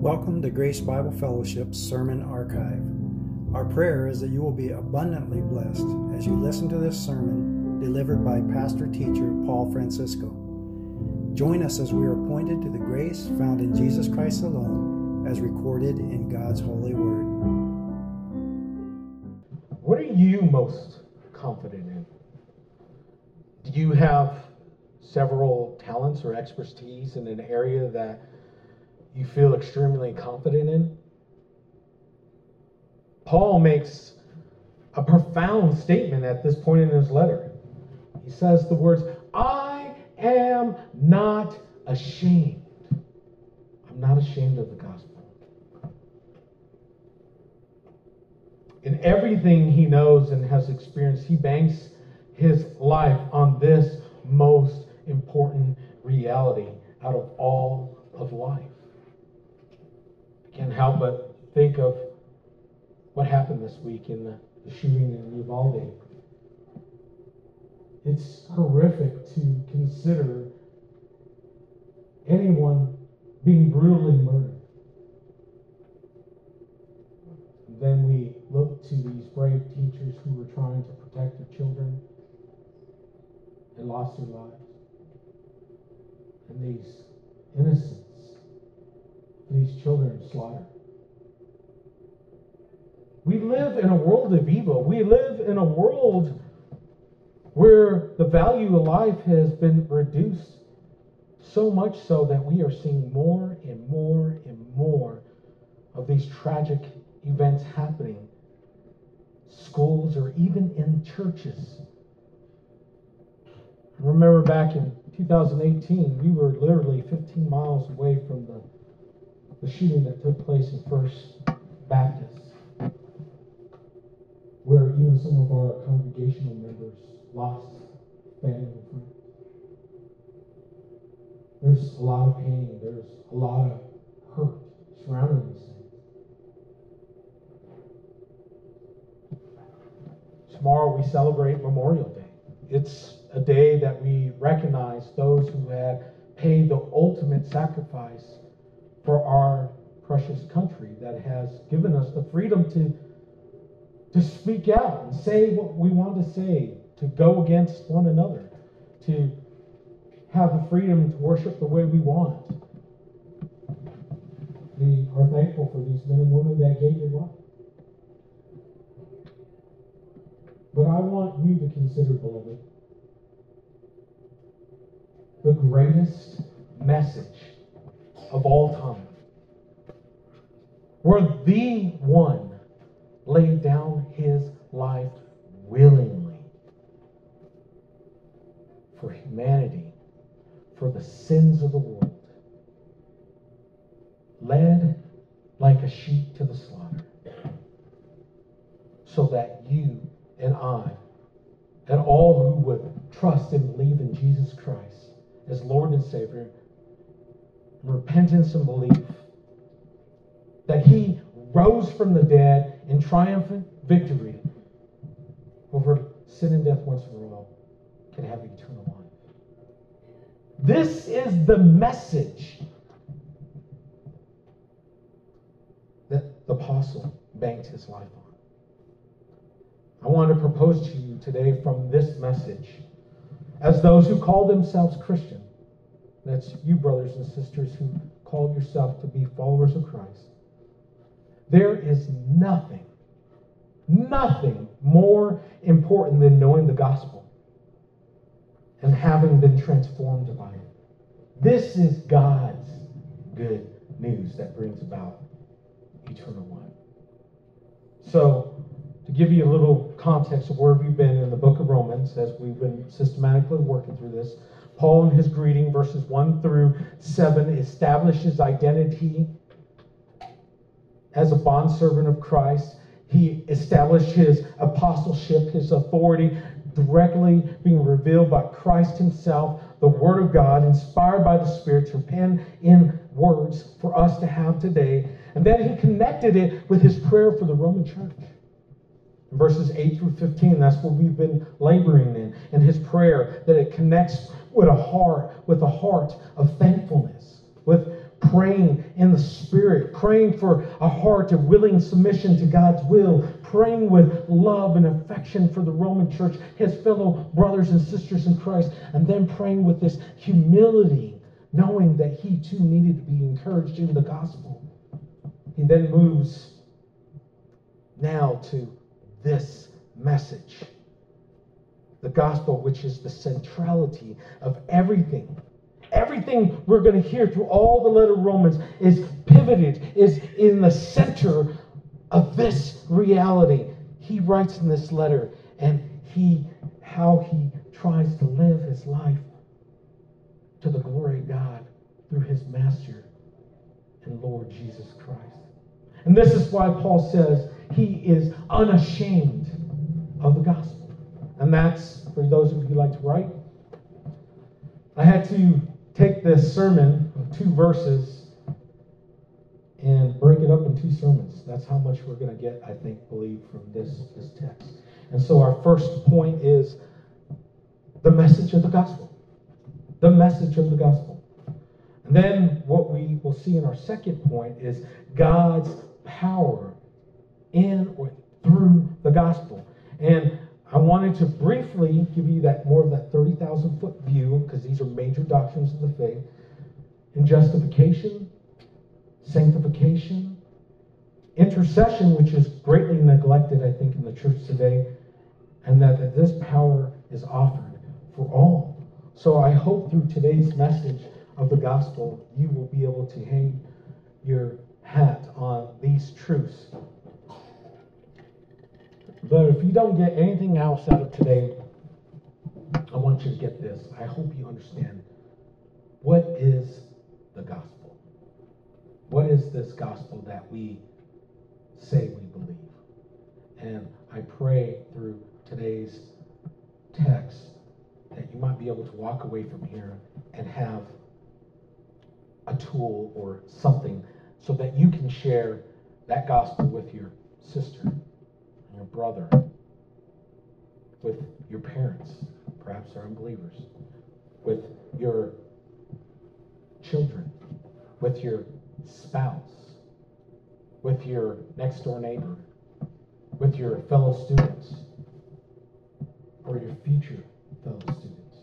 Welcome to Grace Bible Fellowship's Sermon Archive. Our prayer is that you will be abundantly blessed as you listen to this sermon delivered by pastor teacher Paul Francisco. Join us as we are pointed to the grace found in Jesus Christ alone as recorded in God's holy word. What are you most confident in? Do you have several talents or expertise in an area that you feel extremely confident in? Paul makes a profound statement at this point in his letter. He says the words, I am not ashamed. I'm not ashamed of the gospel. In everything he knows and has experienced, he banks his life on this most important reality out of all of life. Can't help but think of what happened this week in the, the shooting in Uvalde. It's horrific to consider anyone being brutally murdered. Then we look to these brave teachers who were trying to protect their children and lost their lives. And these innocents, these children slaughtered. We live in a world of evil. We live in a world where the value of life has been reduced so much so that we are seeing more and more and more of these tragic events happening schools or even in churches remember back in 2018 we were literally 15 miles away from the, shooting that took place in first baptist where even some of our congregational members lost family and friends there's a lot of pain. There's a lot of hurt surrounding these things. Tomorrow we celebrate Memorial Day. It's a day that we recognize those who had paid the ultimate sacrifice for our precious country that has given us the freedom to, to speak out and say what we want to say, to go against one another, to have the freedom to worship the way we want. We are thankful for these men and women that gave their life. But I want you to consider, beloved, the greatest message of all time. Where the one laid down his life willingly for humanity, for the sins of the world, led like a sheep to the slaughter, so that you and I and all who would trust and believe in Jesus Christ as Lord and Savior, repentance and belief, that He rose from the dead in triumphant victory over sin and death once for all, can have eternal life. This is the message that the apostle banked his life on. I want to propose to you today from this message as those who call themselves Christian. That's you, brothers and sisters, who call yourself to be followers of Christ. There is nothing, nothing more important than knowing the gospel and having been transformed by it. This is God's good news that brings about eternal life. So, to give you a little context of where we've been in the book of Romans as we've been systematically working through this, Paul in his greeting, verses 1 through 7, establishes identity as a bondservant of Christ. He established his apostleship, his authority directly being revealed by Christ himself, the Word of God, inspired by the Spirit to pen in words for us to have today. And then he connected it with his prayer for the Roman church. Verses 8 through 15, that's what we've been laboring in. In his prayer, that it connects with a heart, with a heart of thankfulness, with praying in the Spirit, praying for a heart of willing submission to God's will, praying with love and affection for the Roman church, his fellow brothers and sisters in Christ, and then praying with this humility, knowing that he too needed to be encouraged in the gospel. He then moves now to this message the gospel, which is the centrality of everything. Everything we're going to hear through all the letter of Romans is pivoted, is in the center of this reality. He writes in this letter, and he how he tries to live his life to the glory of God through his master and Lord Jesus Christ. And this is why Paul says he is unashamed of the gospel. And that's for those of you who like to write. I had to take this sermon of two verses and break it up in two sermons. That's how much we're going to get, I think, believe, from this, this text. And so our first point is the message of the gospel. The message of the gospel. And then what we will see in our second point is God's power in or through the gospel. And I wanted to briefly give you that more of that 30,000 foot view because these are major doctrines of the faith. In justification, sanctification, intercession, which is greatly neglected, I think, in the church today, and that, that this power is offered for all. So I hope through today's message of the gospel, you will be able to hang your hat on these truths but if you don't get anything else out of today, I want you to get this. I hope you understand what is the gospel? What is this gospel that we say we believe? And I pray through today's text that you might be able to walk away from here and have a tool or something so that you can share that gospel with your sister your brother, with your parents, perhaps they're unbelievers, with your children, with your spouse, with your next door neighbor, with your fellow students, or your future fellow students,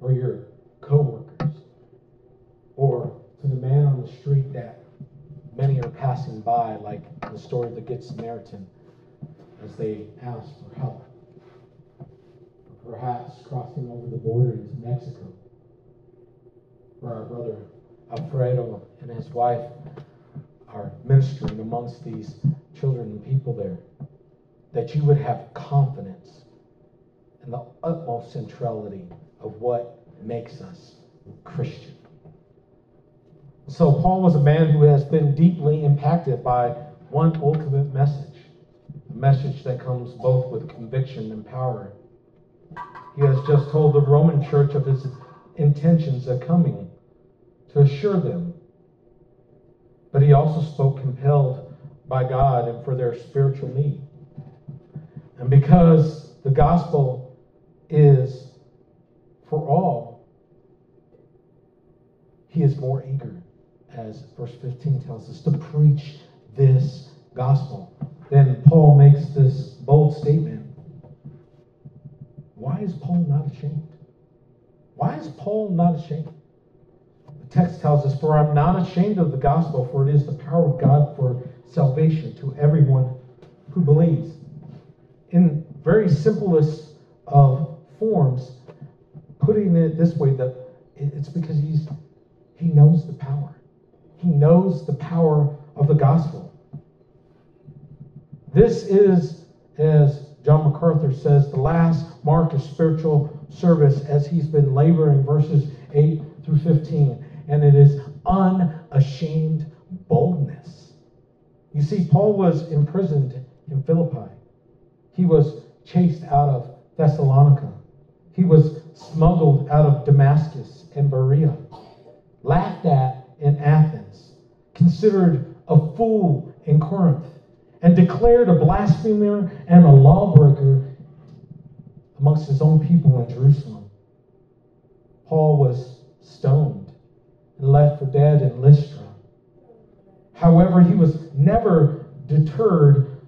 or your coworkers, or to the man on the street that many are passing by, like the story of the Good Samaritan as they ask for help. Or perhaps crossing over the border into Mexico, where our brother Alfredo and his wife are ministering amongst these children and people there, that you would have confidence in the utmost centrality of what makes us Christian. So, Paul was a man who has been deeply impacted by one ultimate message a message that comes both with conviction and power. He has just told the Roman church of his intentions of coming to assure them. But he also spoke compelled by God and for their spiritual need. And because the gospel is for all, he is more eager, as verse 15 tells us, to preach this gospel then Paul makes this bold statement. Why is Paul not ashamed? Why is Paul not ashamed? The text tells us, For I'm not ashamed of the gospel, for it is the power of God for salvation to everyone who believes. In very simplest of forms, putting it this way, that it's because he's he knows the power. He knows the power of the gospel. This is, as John MacArthur says, the last mark of spiritual service as he's been laboring, verses 8 through 15. And it is unashamed boldness. You see, Paul was imprisoned in Philippi, he was chased out of Thessalonica, he was smuggled out of Damascus and Berea, laughed at in Athens, considered a fool in Corinth and declared a blasphemer and a lawbreaker amongst his own people in Jerusalem. Paul was stoned and left for dead in Lystra. However, he was never deterred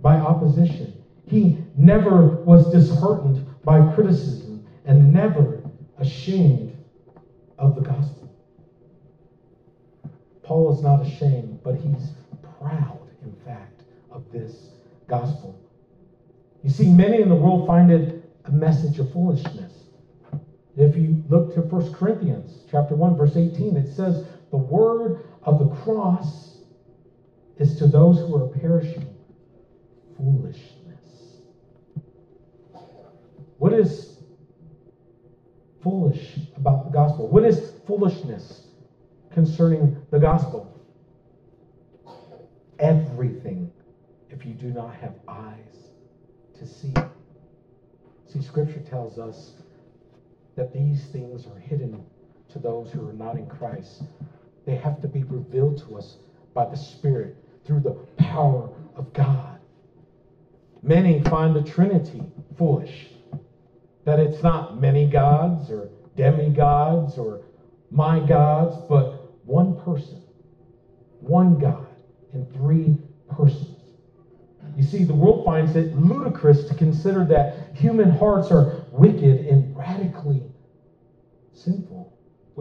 by opposition. He never was disheartened by criticism and never ashamed of the gospel. Paul is not ashamed, but he's proud, in fact, of this gospel. You see, many in the world find it a message of foolishness. If you look to 1 Corinthians chapter 1, verse 18, it says, The word of the cross is to those who are perishing foolishness. What is foolish about the gospel? What is foolishness concerning the gospel? Everything if you do not have eyes to see. See, Scripture tells us that these things are hidden to those who are not in Christ. They have to be revealed to us by the Spirit through the power of God. Many find the Trinity foolish, that it's not many gods or demigods or my gods, but one person, one God in three persons. You see, the world finds it ludicrous to consider that human hearts are wicked and radically sinful.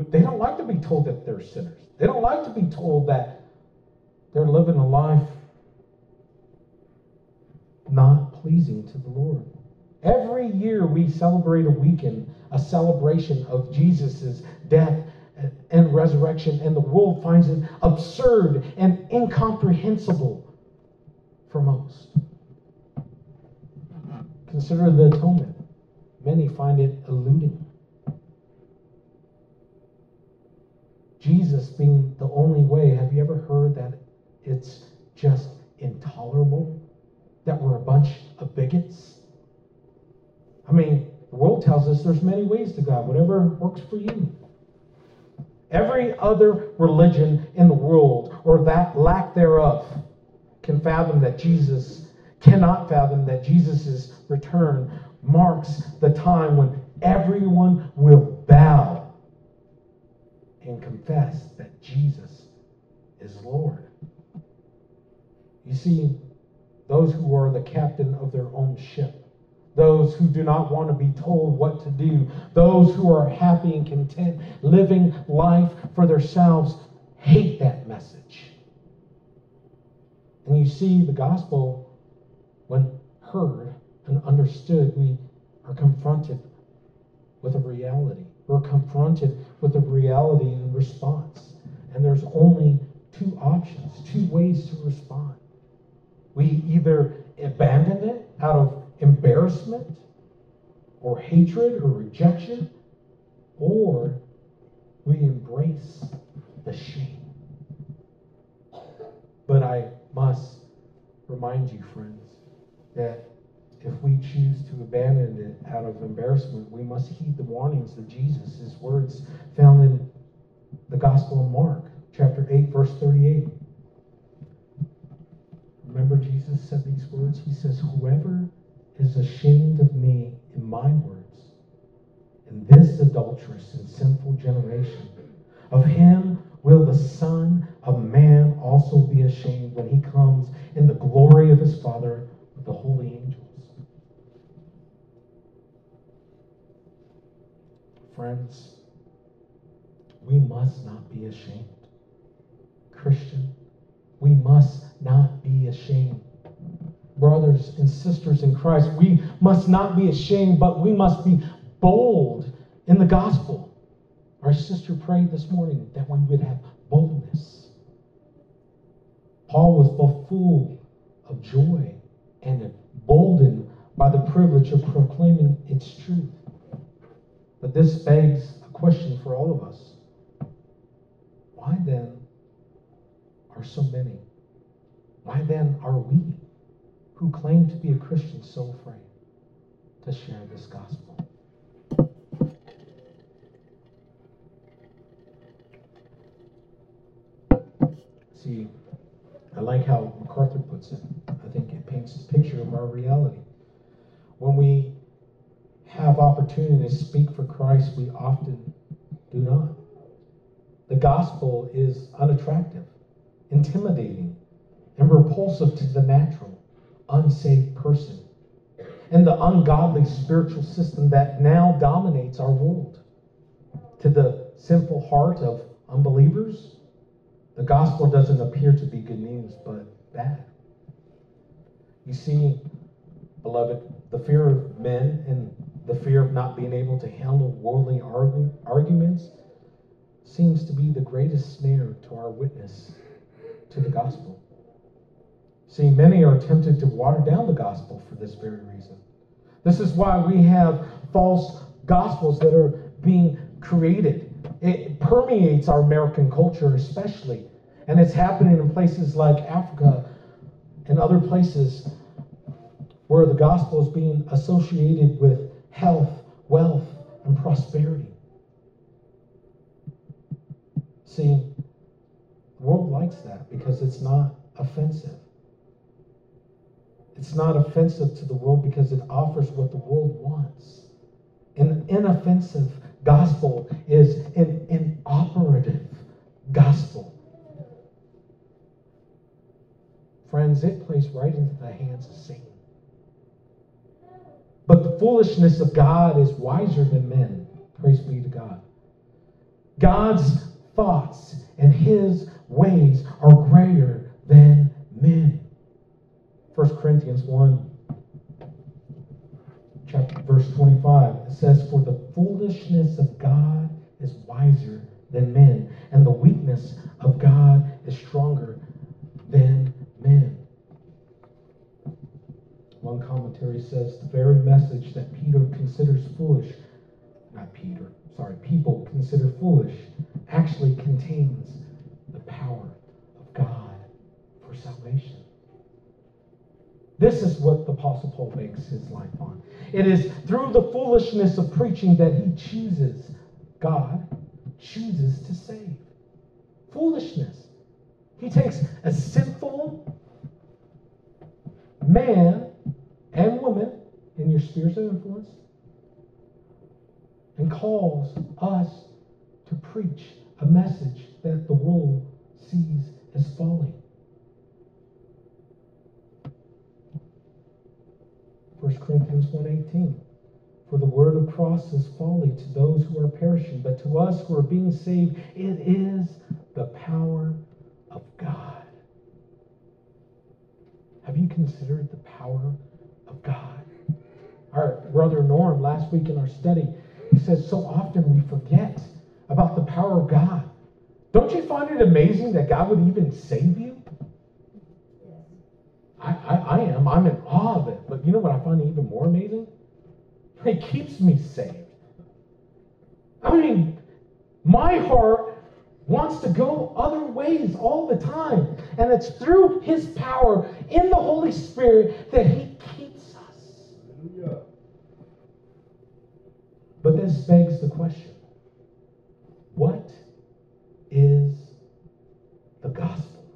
They don't like to be told that they're sinners. They don't like to be told that they're living a life not pleasing to the Lord. Every year we celebrate a weekend, a celebration of Jesus' death and resurrection, and the world finds it absurd and incomprehensible for most. Consider the atonement. Many find it eluding. Jesus being the only way, have you ever heard that it's just intolerable? That we're a bunch of bigots? I mean, the world tells us there's many ways to God, whatever works for you. Every other religion in the world, or that lack thereof, can fathom that Jesus cannot fathom that Jesus' return marks the time when everyone will bow and confess that Jesus is Lord. You see, those who are the captain of their own ship, those who do not want to be told what to do, those who are happy and content living life for themselves, hate that message. And you see, the gospel, when heard and understood, we are confronted with a reality. We're confronted with a reality in response. And there's only two options, two ways to respond. We either abandon it out of embarrassment or hatred or rejection, or we embrace the shame. But I must remind you, friends, that if we choose to abandon it out of embarrassment, we must heed the warnings of Jesus, his words found in the Gospel of Mark, chapter 8, verse 38. Remember, Jesus said these words? He says, Whoever is ashamed of me in my words, in this adulterous and sinful generation, of him will the Son of Man also be ashamed when he comes in the glory of his Father with the holy angels? Friends, we must not be ashamed. Christian, we must not be ashamed. Brothers and sisters in Christ, we must not be ashamed, but we must be bold in the gospel. Our sister prayed this morning that we would have boldness. Paul was full of joy and emboldened by the privilege of proclaiming its truth. But this begs a question for all of us. Why then are so many? Why then are we who claim to be a Christian so afraid to share this gospel? See, I like how MacArthur puts it. I think it paints a picture of our reality. When we have opportunity to speak for Christ, we often do not. The gospel is unattractive intimidating, and repulsive to the natural, unsaved person and the ungodly spiritual system that now dominates our world. To the sinful heart of unbelievers, the gospel doesn't appear to be good news, but bad. You see, beloved, the fear of men and the fear of not being able to handle worldly argu- arguments seems to be the greatest snare to our witness to the gospel. See, many are tempted to water down the gospel for this very reason. This is why we have false gospels that are being created. It permeates our American culture, especially. And it's happening in places like Africa and other places where the gospel is being associated with health, wealth, and prosperity. See, the world likes that because it's not offensive. It's not offensive to the world because it offers what the world wants. An inoffensive gospel is an inoperative gospel. Friends, it plays right into the hands of Satan. But the foolishness of God is wiser than men. Praise be to God. God's thoughts and his ways are greater than men. 1 Corinthians 1, chapter, verse 25, it says, For the foolishness of God is wiser than men, and the weakness of God is stronger than men. One commentary says the very message that Peter considers foolish, not Peter, sorry, people consider foolish, actually contains the power of God for salvation. This is what the Apostle Paul makes his life on. It is through the foolishness of preaching that he chooses, God chooses to save. Foolishness. He takes a sinful man and woman in your spheres of influence and calls us to preach a message that the world sees as folly. 1 Corinthians 1.18 For the word of cross is folly to those who are perishing, but to us who are being saved, it is the power of God. Have you considered the power of God? Our brother Norm, last week in our study, he says so often we forget about the power of God. Don't you find it amazing that God would even save you? I, I, I, am. I'm in awe of it. But you know what I find even more amazing? It keeps me saved. I mean, my heart wants to go other ways all the time. And it's through his power in the Holy Spirit that he keeps us. But this begs the question what is the gospel?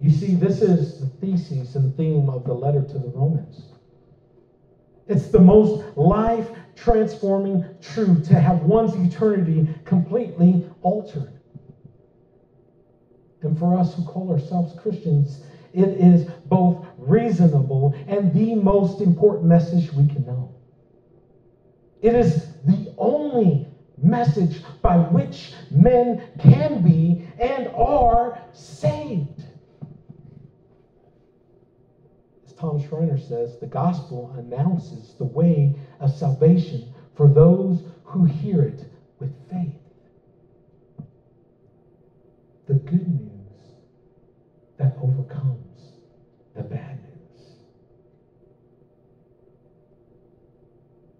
You see, this is the thesis and theme of the letter to the Romans. It's the most life transforming truth to have one's eternity completely altered. And for us who call ourselves Christians, it is both reasonable and the most important message we can know. It is the only message by which men can be and are saved. Tom Schreiner says, the gospel announces the way of salvation for those who hear it with faith. The good news that overcomes the bad news.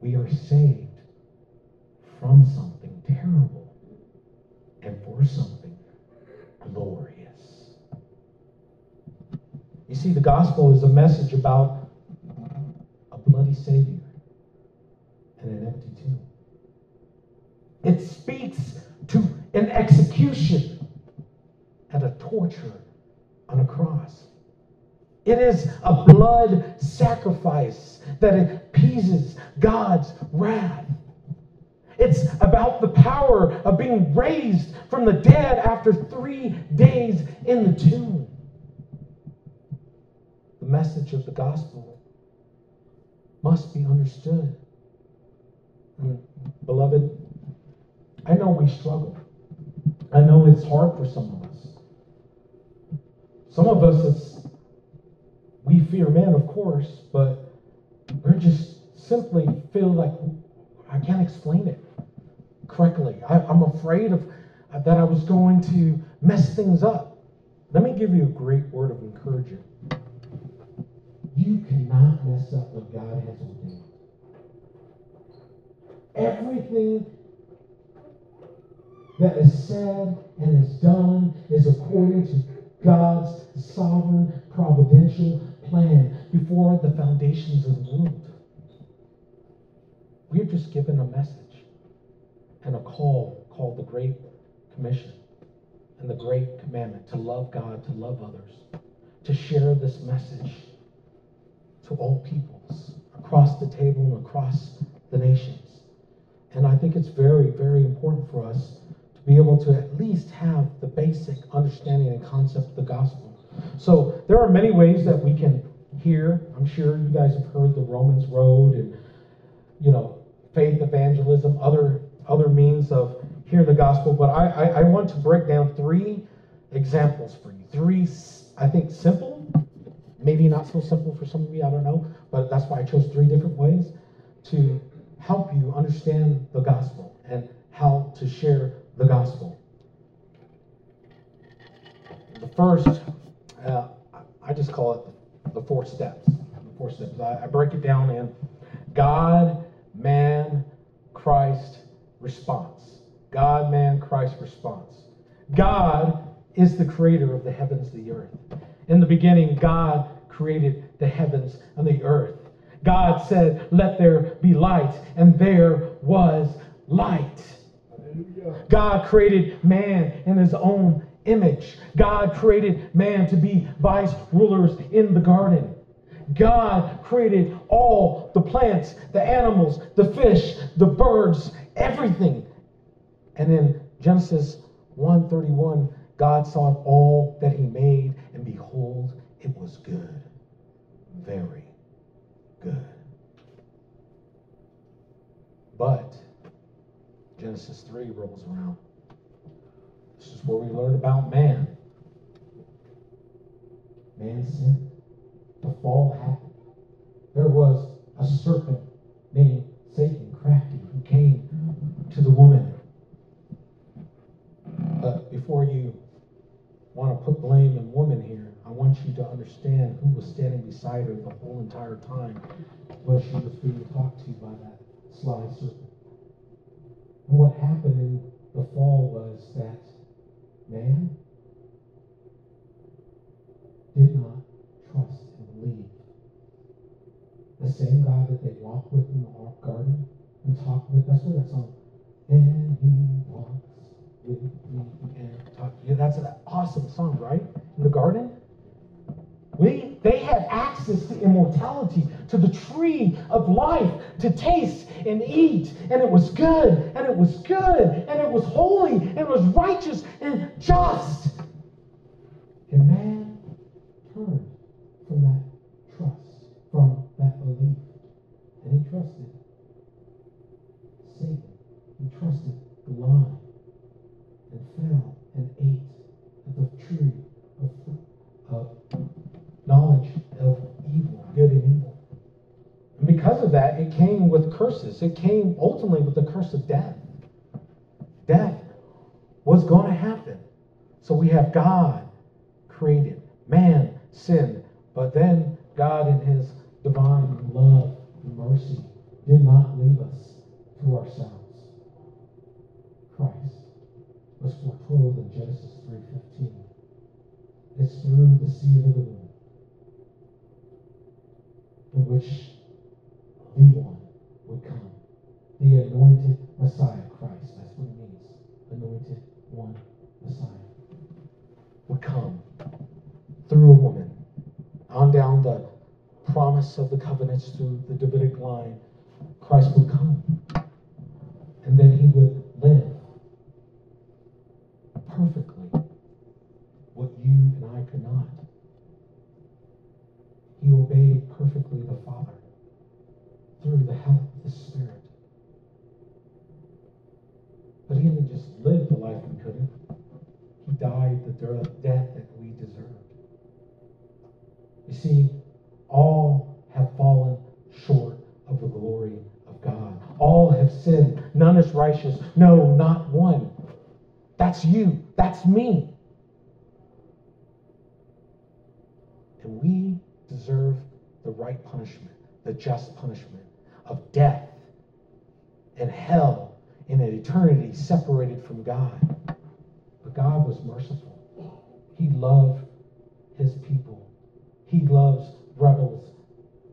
We are saved from something terrible and for something glorious. You see, the gospel is a message about a bloody Savior and an empty tomb. It speaks to an execution and a torture on a cross. It is a blood sacrifice that appeases God's wrath. It's about the power of being raised from the dead after three days in the tomb. Message of the gospel must be understood. And beloved, I know we struggle. I know it's hard for some of us. Some of us, it's we fear men, of course, but we're just simply feel like I can't explain it correctly. I, am afraid of that I was going to mess things up. Let me give you a great word of encouragement. You cannot mess up what God has ordained. Everything that is said and is done is according to God's sovereign, providential plan before the foundations of the world. We're just given a message and a call called the Great Commission and the Great Commandment to love God, to love others, to share this message to all peoples across the table and across the nations. And I think it's very, very important for us to be able to at least have the basic understanding and concept of the gospel. So there are many ways that we can hear. I'm sure you guys have heard the Romans Road and, you know, faith evangelism, other other means of hearing the gospel. But I, I, I want to break down three examples for you. Three, I think, simple, maybe not so simple for some of you, I don't know, but that's why I chose three different ways to help you understand the gospel and how to share the gospel. The first, uh, I just call it the four steps. The four steps. I, I break it down in God, man, Christ, response. God, man, Christ response. God is the creator of the heavens the earth. In the beginning, God created the heavens and the earth. God said, Let there be light, and there was light. God created man in his own image. God created man to be vice rulers in the garden. God created all the plants, the animals, the fish, the birds, everything. And in Genesis 1:31, God saw all that he made, and behold, it was good. Very good. But Genesis 3 rolls around. This is where we learn about man. Man sinned. The fall happened. There was a serpent named Satan, crafty, who came to the woman. But before you want to put blame on woman here, I want you to understand who was standing beside her the whole entire time when she was being talked to by that sly serpent. And what happened in the fall was that man did not trust and believe. The same God that they walked with in the garden and talked with, that's what that song, and he walks with me and talk. Yeah, that's an awesome song, right? In the garden. We, they had access to immortality, to the tree of life, to taste and eat. And it was good, and it was good, and it was holy, and it was righteous and just. And man turned from that trust, from that belief, and he trusted Satan. He trusted the lie and fell and ate of the tree of, knowledge of evil, good and evil. And because of that, it came with curses. It came ultimately with the curse of death. Death was going to happen. So we have God created, man sinned, but then God, in his divine love and mercy, did not leave us to ourselves. Christ was foretold in Genesis 3.15. It's through the seed of the womb in which the one would come. The anointed Messiah, Christ. That's what it means. Anointed one Messiah. Would come through a woman on down the promise of the covenants through the Davidic line. Christ would come and then he would live perfectly what you could not. He obeyed perfectly the Father through the help of the Spirit. But he didn't just live the life we couldn't. He died the death that we deserved. You see, all have fallen short of the glory of God. All have sinned. None is righteous. No, not one. That's you. That's me. We deserve the right punishment, the just punishment of death and hell in an eternity separated from God. But God was merciful. He loved his people. He loves rebels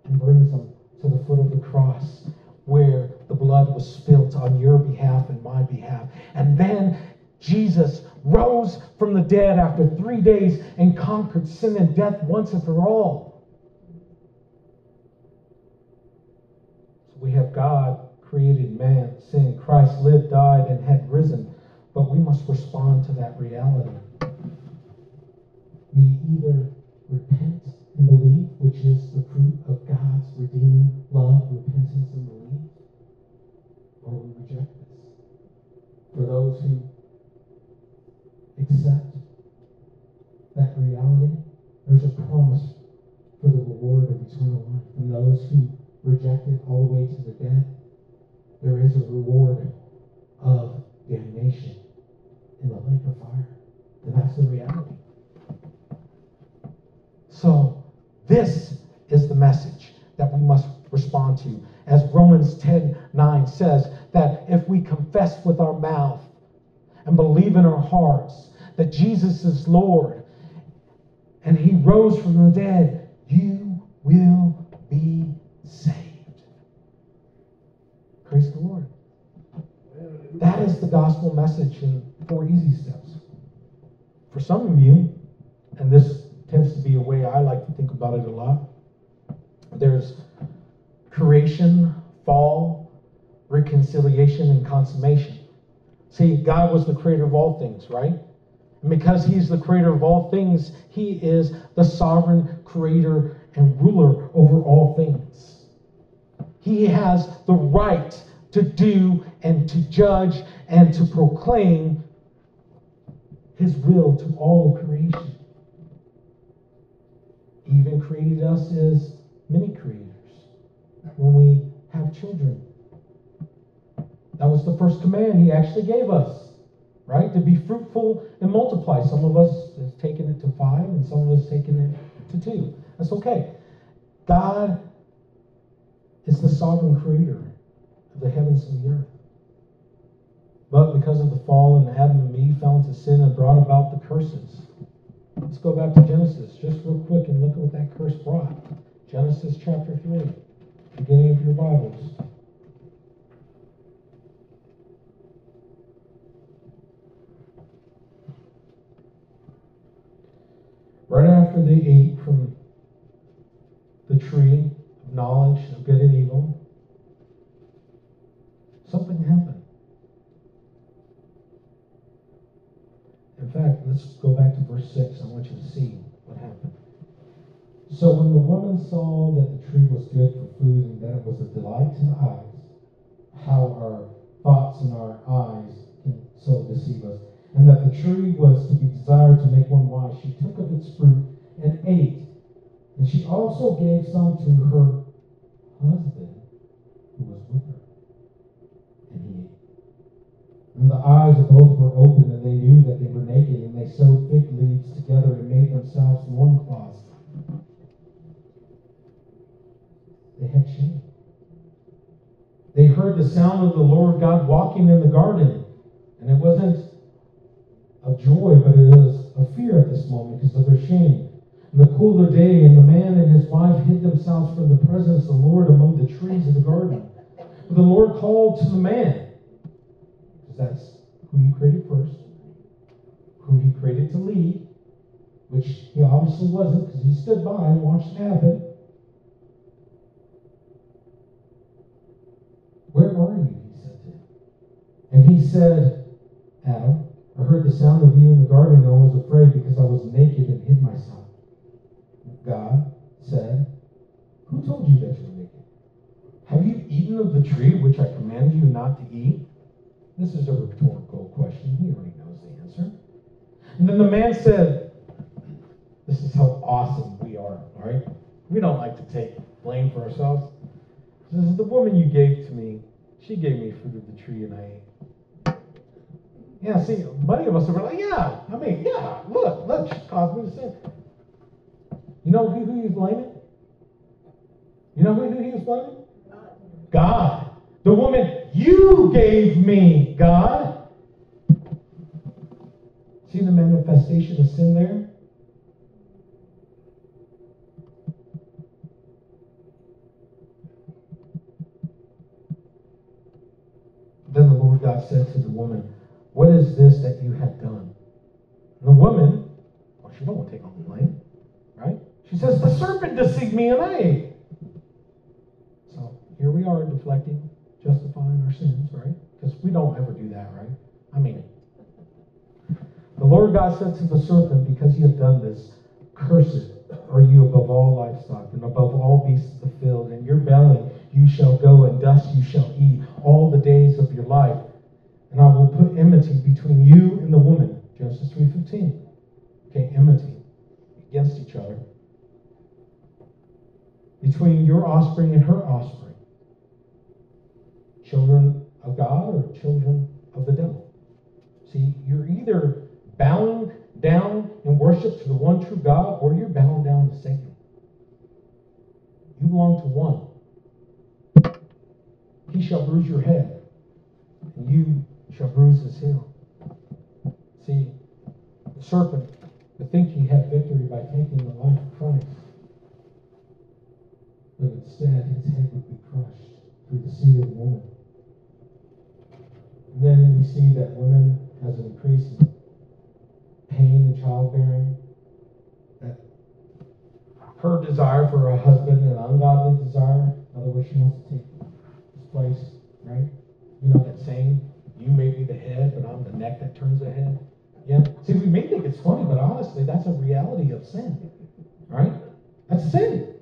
and brings them to the foot of the cross where the blood was spilt on your behalf and my behalf. And then Jesus rose from the dead after three days and conquered sin and death once and for all. So we have God created man, sin. Christ lived, died, and had risen. But we must respond to that reality. We either repent and believe, which is the fruit of God's redeeming love, repentance, and belief, or we reject this. For those who accept that reality, there's a promise for the reward of eternal life. And those who reject it all the way to the death, there is a reward of damnation in the lake of fire. And that's the reality. So, this is the message that we must respond to. As Romans 10 9 says, that if we confess with our mouth and believe in our hearts that Jesus is Lord and he rose from the dead, you will be saved. Praise the Lord. That is the gospel message in four easy steps. For some of you, and this tends to be a way I like to think about it a lot, there's creation, fall, reconciliation, and consummation. See, God was the creator of all things, right? And because He's the creator of all things, He is the sovereign creator and ruler over all things. He has the right to do and to judge and to proclaim His will to all creation. He even created us as mini creators when we have children. That was the first command He actually gave us right? To be fruitful and multiply. Some of us have taken it to five, and some of us taken it to two. That's okay. God is the sovereign creator of the heavens and the earth. But because of the fall and Adam and Eve fell into sin and brought about the curses. Let's go back to Genesis just real quick and look at what that curse brought. Genesis chapter 3, beginning of your Bibles. Right after they ate from the tree of knowledge of good and evil, something happened. In fact, let's go back to verse 6. I want you to see what happened. So when the woman saw that the tree was good for food and that it was a delight to the eyes, how our thoughts and our eyes can so deceive us and that the tree was to be desired to make one wise, she took of its fruit and ate. And she also gave some to her husband who was with her. And he ate. And the eyes of both were open, and they knew that they were naked, and they sewed fig leaves together and made themselves loincloths. They had shame. They heard the sound of the Lord God walking in the garden, and it wasn't of joy, but it is a fear at this moment because of their shame. In the cooler day, and the man and his wife hid themselves from the presence of the Lord among the trees of the garden. But the Lord called to the man, because that's who he created first, who he created to lead, which he obviously wasn't because he stood by and watched it happen. Where are you? He said to him. And he said, Adam, I heard the sound of you in the garden and I was afraid because I was naked and hid myself. God said, Who told you that you were naked? Have you eaten of the tree which I commanded you not to eat? This is a rhetorical question. He already knows the answer. And then the man said, This is how awesome we are, all right? We don't like to take blame for ourselves. This is the woman you gave to me. She gave me fruit of the tree and I ate. Yeah, see, many of us are like, yeah, I mean, yeah, look, look, she caused me to sin. You know who, who he was blaming? You know who, who he was blaming? God. The woman you gave me, God. See the manifestation of sin there? Then the Lord God said to the woman, What is this that you have done? And the woman, well, she don't want to take all the blame, right? She says, The serpent deceived me and I ate. So here we are deflecting, justifying our sins, right? Because we don't ever do that, right? I mean, the Lord God said to the serpent, Because you have done this, cursed are you above all livestock and above all beasts of the field, and your belly you shall go, and dust you shall eat all the days of your life. And I will put enmity between you and the woman. Genesis 3.15. Okay, enmity against each other. Between your offspring and her offspring. Children of God or children of the devil. See, you're either bowing down in worship to the one true God or you're bowing down to Satan. You belong to one. He shall bruise your head, and you shall bruise his heel. See, the serpent would think he had victory by taking the life of Christ. But instead, his head would be crushed through the seed of the woman. And then we see that woman has an increase in pain in childbearing. That her desire for a husband, an ungodly desire, in other words, she wants to take place, right? You know that saying, you may be the head, but I'm the neck that turns the head. Yeah. See, we may think it's funny, but honestly, that's a sin. Right? That's sin.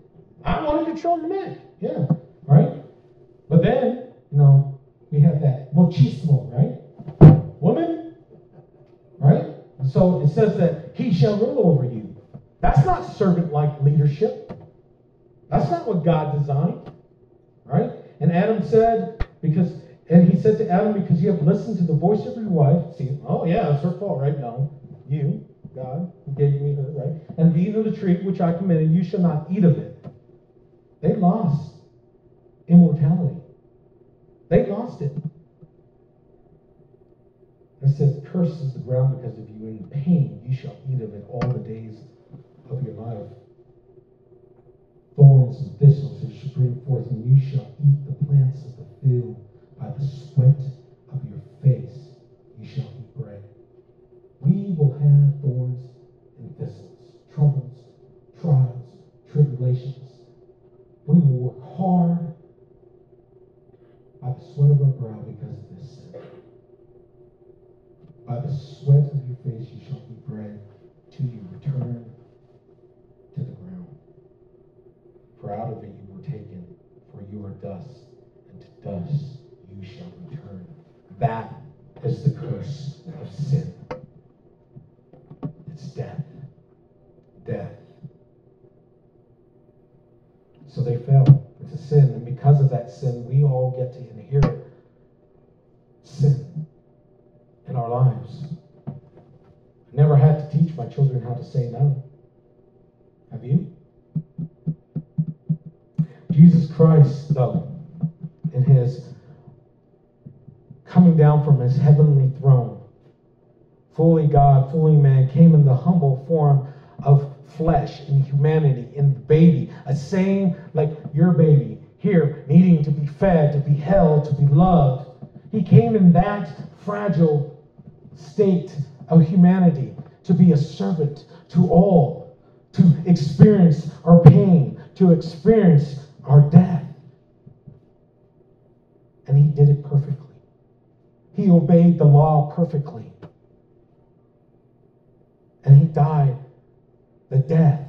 I want to control the neck. Yeah. Right? But then, you know, we have that machismo, right? Woman, right? So it says that he shall rule over you. That's not servant like leadership. That's not what God designed, right? And Adam said, because, and he said to Adam, because you have listened to the voice of your wife. See, oh yeah, it's her fault, right? No, you, God, gave me her, right? And these are the tree which I commanded, you shall not eat of it. They lost immortality. They lost it. It says, Cursed is the ground because of you. In pain you shall eat of it all the days of your life thorns and thistles shall bring forth, and you shall eat the plants of the field. By the sweat of your face you shall eat bread. We will have thorns trials, tribulations. We will work hard by the sweat of our brow because of this sin. By the sweat of your face you shall eat bread till you return to the ground. For out of it you were taken, for you are dust, and to dust you shall return. That is the curse of sin. It's death. Death. So they fell into sin, and because of that sin, we all get to inherit sin in our lives. I never had to teach my children how to say no. Have you? Jesus Christ, though, in his coming down from his heavenly throne, fully God, fully man, came in the humble form flesh and humanity in the baby, a same like your baby here, needing to be fed, to be held, to be loved. He came in that fragile state of humanity to be a servant to all, to experience our pain, to experience our death. And he did it perfectly. he obeyed the law perfectly. And he died the death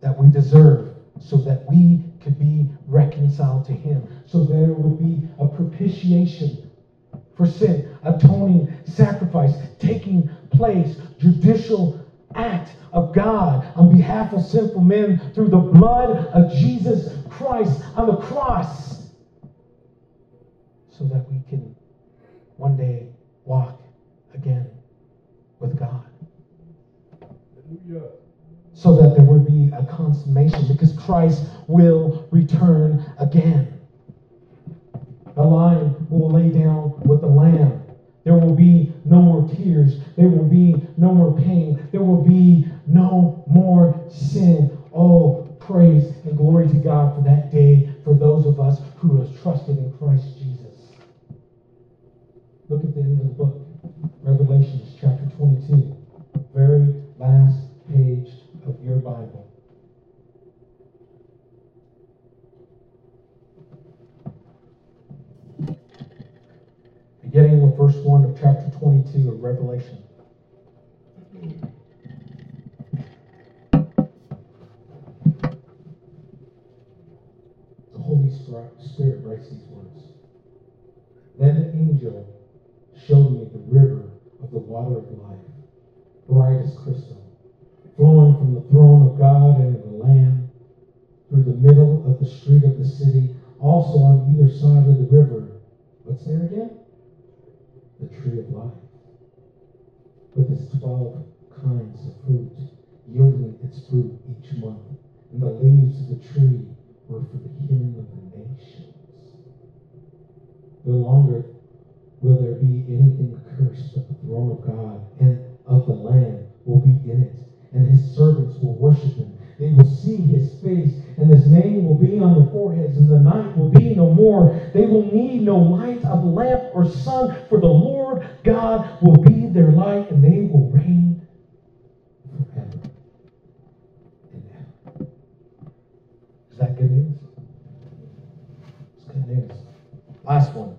that we deserve so that we could be reconciled to him. So there would be a propitiation for sin, atoning sacrifice taking place, judicial act of God on behalf of sinful men through the blood of Jesus Christ on the cross so that we can one day walk again with God. Hallelujah so that there would be a consummation because Christ will return again. The lion will lay down with the lamb. There will be no more tears. There will be no more pain. There will be no more sin. Oh, praise and glory to God for that day for those of us who have trusted in Christ Jesus. Look at the end of the book, Revelations chapter 22, very last page of your Bible. Beginning with verse 1 of chapter 22 of Revelation. The street of the city, also on either side of the river. What's there again? The tree of life, with its twelve kinds of fruit, yielding its fruit each month. And the leaves of the tree were for the healing of the nations. No longer will there be anything accursed, but the throne of God and of the Lamb will be in it and his servants will worship him. They will see his sun, for the Lord God will be their light, and they will reign. Is that good news? It's good news. Last one.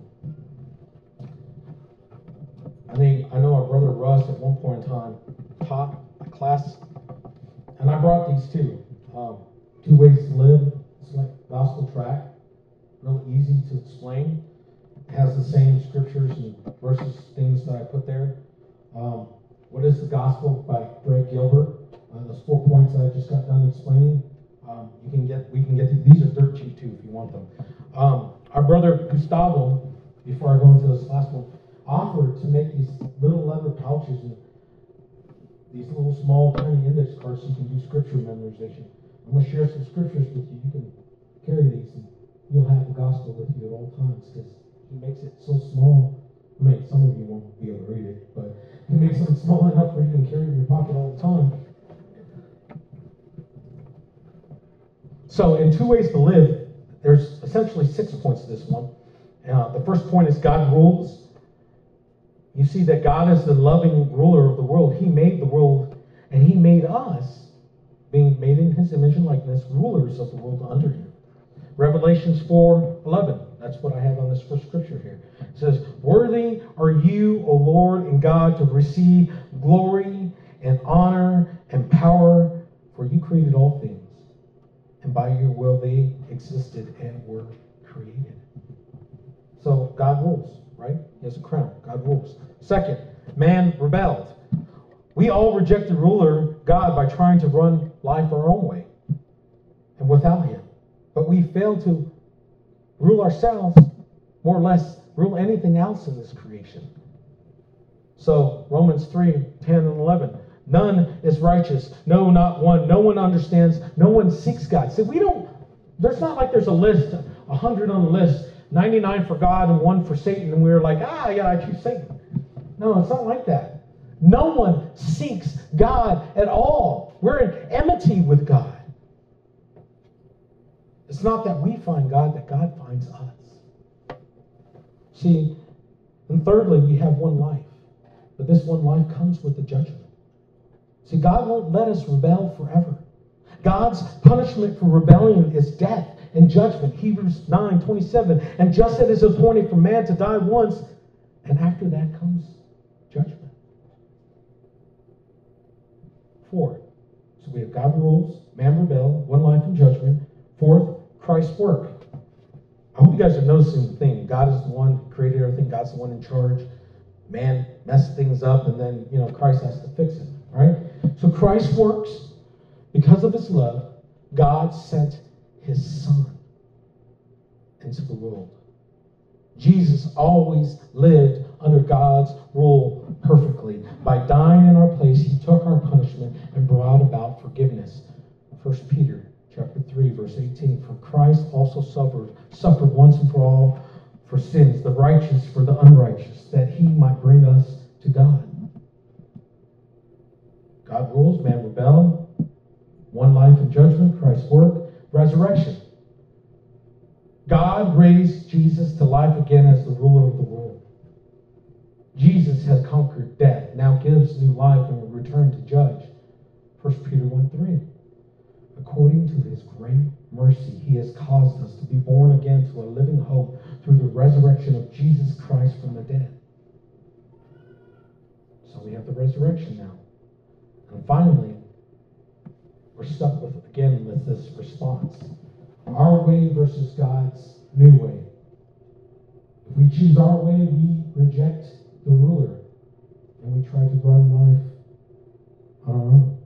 I think I know our brother Russ at one point in time taught a class and I brought these two. Um, two ways to live. It's like gospel track. Real easy to explain. Has the same scriptures and verses, things that I put there. Um, what is the gospel by Greg Gilbert? Uh, those four points that I just got done explaining. Um, you can get, we can get these are dirt cheap too if you want them. Um, our brother Gustavo, before I go into this last one, offered to make these little leather pouches and these little small tiny index cards so you can do scripture memorization. I'm going to share some scriptures with you. You can carry these and you'll have the gospel with you at all times because he makes it so small. I mean, some of you won't be able to read it, but he makes it small enough where you can carry it in your pocket all the time. So, in two ways to live, there's essentially six points to this one. Uh, the first point is God rules. You see that God is the loving ruler of the world. He made the world and He made us, being made in His image and likeness, rulers of the world under Him. Revelations 4 11. That's what I have on this first scripture here. It says, Worthy are you, O Lord and God, to receive glory and honor and power, for you created all things, and by your will they existed and were created. So God rules, right? He has a crown. God rules. Second, man rebelled. We all reject the ruler, God, by trying to run life our own way and without Him. But we fail to rule ourselves, more or less, rule anything else in this creation. So, Romans 3 10 and 11. None is righteous. No, not one. No one understands. No one seeks God. See, we don't, there's not like there's a list, a 100 on the list, 99 for God and one for Satan, and we're like, ah, yeah, I choose Satan. No, it's not like that. No one seeks God at all. We're in enmity with God. It's not that we find God, that God finds us. See, and thirdly, we have one life. But this one life comes with the judgment. See, God won't let us rebel forever. God's punishment for rebellion is death and judgment. Hebrews 9 27. And just as it is appointed for man to die once, And after that comes judgment. Four. So we have God rules, man rebel, one life in judgment. Fourth, Christ's work. I hope you guys are noticing the thing. God is the one who created everything. God's the one in charge. Man messed things up, and then you know Christ has to fix it. Right? So Christ works because of His love. God sent His Son into the world. Jesus always lived under God's rule perfectly. By dying in our place, he took our punishment and brought about forgiveness. 1 Peter chapter 3, verse 18. For Christ also suffered, suffered once and for all for sins, the righteous for the unrighteous, that he might bring us to God. God rules, man rebel, one life in judgment, Christ's work, resurrection. God raised Jesus to life again as the ruler of the world. Jesus has conquered death, now gives new life and will return to judge. 1 Peter 1 3. According to his great mercy, he has caused us to be born again to a living hope through the resurrection of Jesus Christ from the dead. So we have the resurrection now. And finally, we're stuck with again with this response. Our way versus God's new way. If we choose our way, we reject the ruler and we try to run life on our own.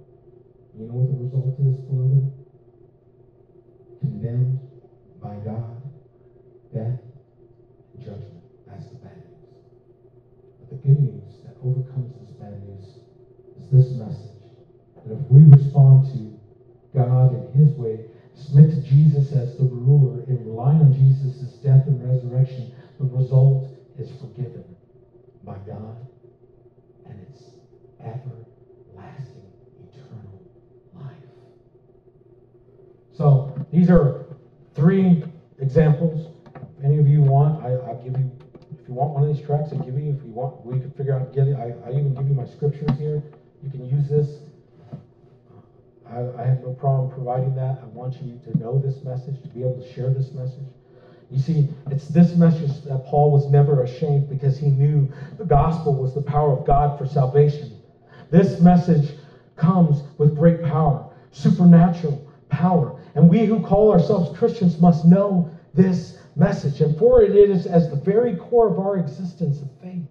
You know what the result is, beloved? Condemned by God, death, and judgment. That's the bad news. But the good news that overcomes this bad news is this message. That if we respond to God in His way, submit to Jesus as the ruler and rely on Jesus' death and resurrection, the result is forgiven by God and it's everlasting, eternal life. So these are three examples. If any of you want, I, will give you, if you want one of these tracks, I'll give you. If you want, we can figure out, get it. I, I even give you my scriptures here. You can use this I, I have no problem providing that. I want you to know this message, to be able to share this message. You see, it's this message that Paul was never ashamed because he knew the gospel was the power of God for salvation. This message comes with great power, supernatural power. And we who call ourselves Christians must know this message. And for it, it is as the very core of our existence of faith.